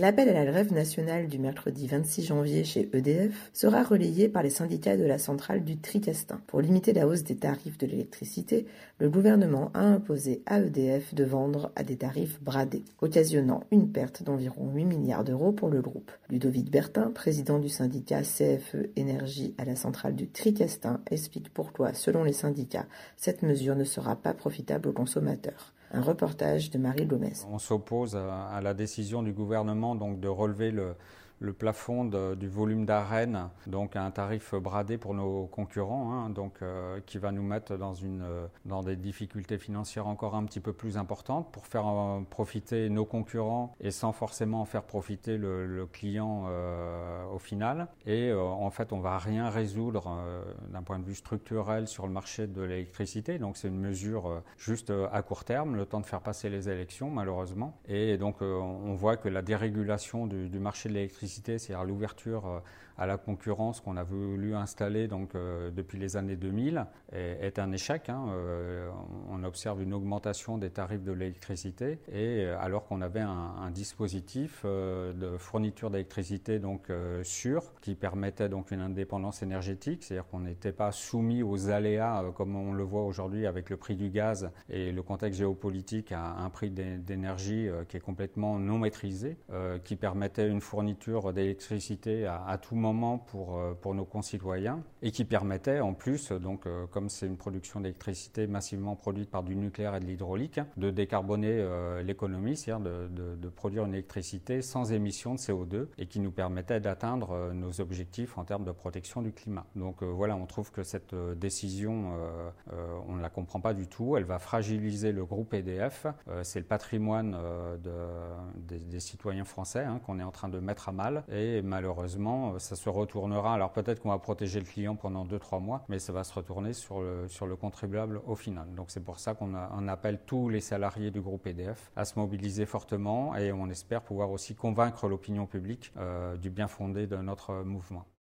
L'appel à la grève nationale du mercredi 26 janvier chez EDF sera relayé par les syndicats de la centrale du Tricastin. Pour limiter la hausse des tarifs de l'électricité, le gouvernement a imposé à EDF de vendre à des tarifs bradés, occasionnant une perte d'environ 8 milliards d'euros pour le groupe. Ludovic Bertin, président du syndicat CFE Énergie à la centrale du Tricastin, explique pourquoi, selon les syndicats, cette mesure ne sera pas profitable aux consommateurs. Un reportage de Marie Gomez. On s'oppose à la décision du gouvernement donc de relever le, le plafond du volume d'arène, donc un tarif bradé pour nos concurrents, hein, donc, euh, qui va nous mettre dans, une, euh, dans des difficultés financières encore un petit peu plus importantes pour faire euh, profiter nos concurrents et sans forcément faire profiter le, client au final. Et en fait, on va rien résoudre d'un point de vue structurel sur le marché de l'électricité. Donc c'est une mesure juste à court terme, le temps de faire passer les élections malheureusement. Et donc on voit que la dérégulation du marché de l'électricité c'est-à-dire l'ouverture euh, à la concurrence qu'on a voulu installer donc, euh, depuis les années 2000, est, un échec. Hein. Euh, on observe une augmentation des tarifs de l'électricité, et alors qu'on avait un, dispositif de fourniture d'électricité donc sûr, qui permettait donc une indépendance énergétique, c'est-à-dire qu'on n'était pas soumis aux aléas comme on le voit aujourd'hui avec le prix du gaz et le contexte géopolitique à un prix d'énergie qui est complètement non maîtrisé, qui permettait une fourniture d'électricité à, tout moment pour, euh, pour nos concitoyens et qui permettait en plus, donc, euh, comme c'est une production d'électricité massivement produite par du nucléaire et de l'hydraulique, de décarboner euh, l'économie, c'est-à-dire de, de, produire une électricité sans émission de CO2 et qui nous permettait d'atteindre nos objectifs en termes de protection du climat. Donc voilà, on trouve que cette décision, on ne la comprend pas du tout. Elle va fragiliser le groupe EDF. c'est le patrimoine de, des, citoyens français hein, qu'on est en train de mettre à mal et malheureusement, euh, ça se retournera. Alors peut-être qu'on va protéger le client pendant 2-3 mois, mais ça va se retourner sur le, sur le contribuable au final. Donc c'est pour ça qu'on appelle tous les salariés du groupe EDF à se mobiliser fortement et on espère pouvoir aussi convaincre l'opinion publique euh, du bien fondé de notre mouvement.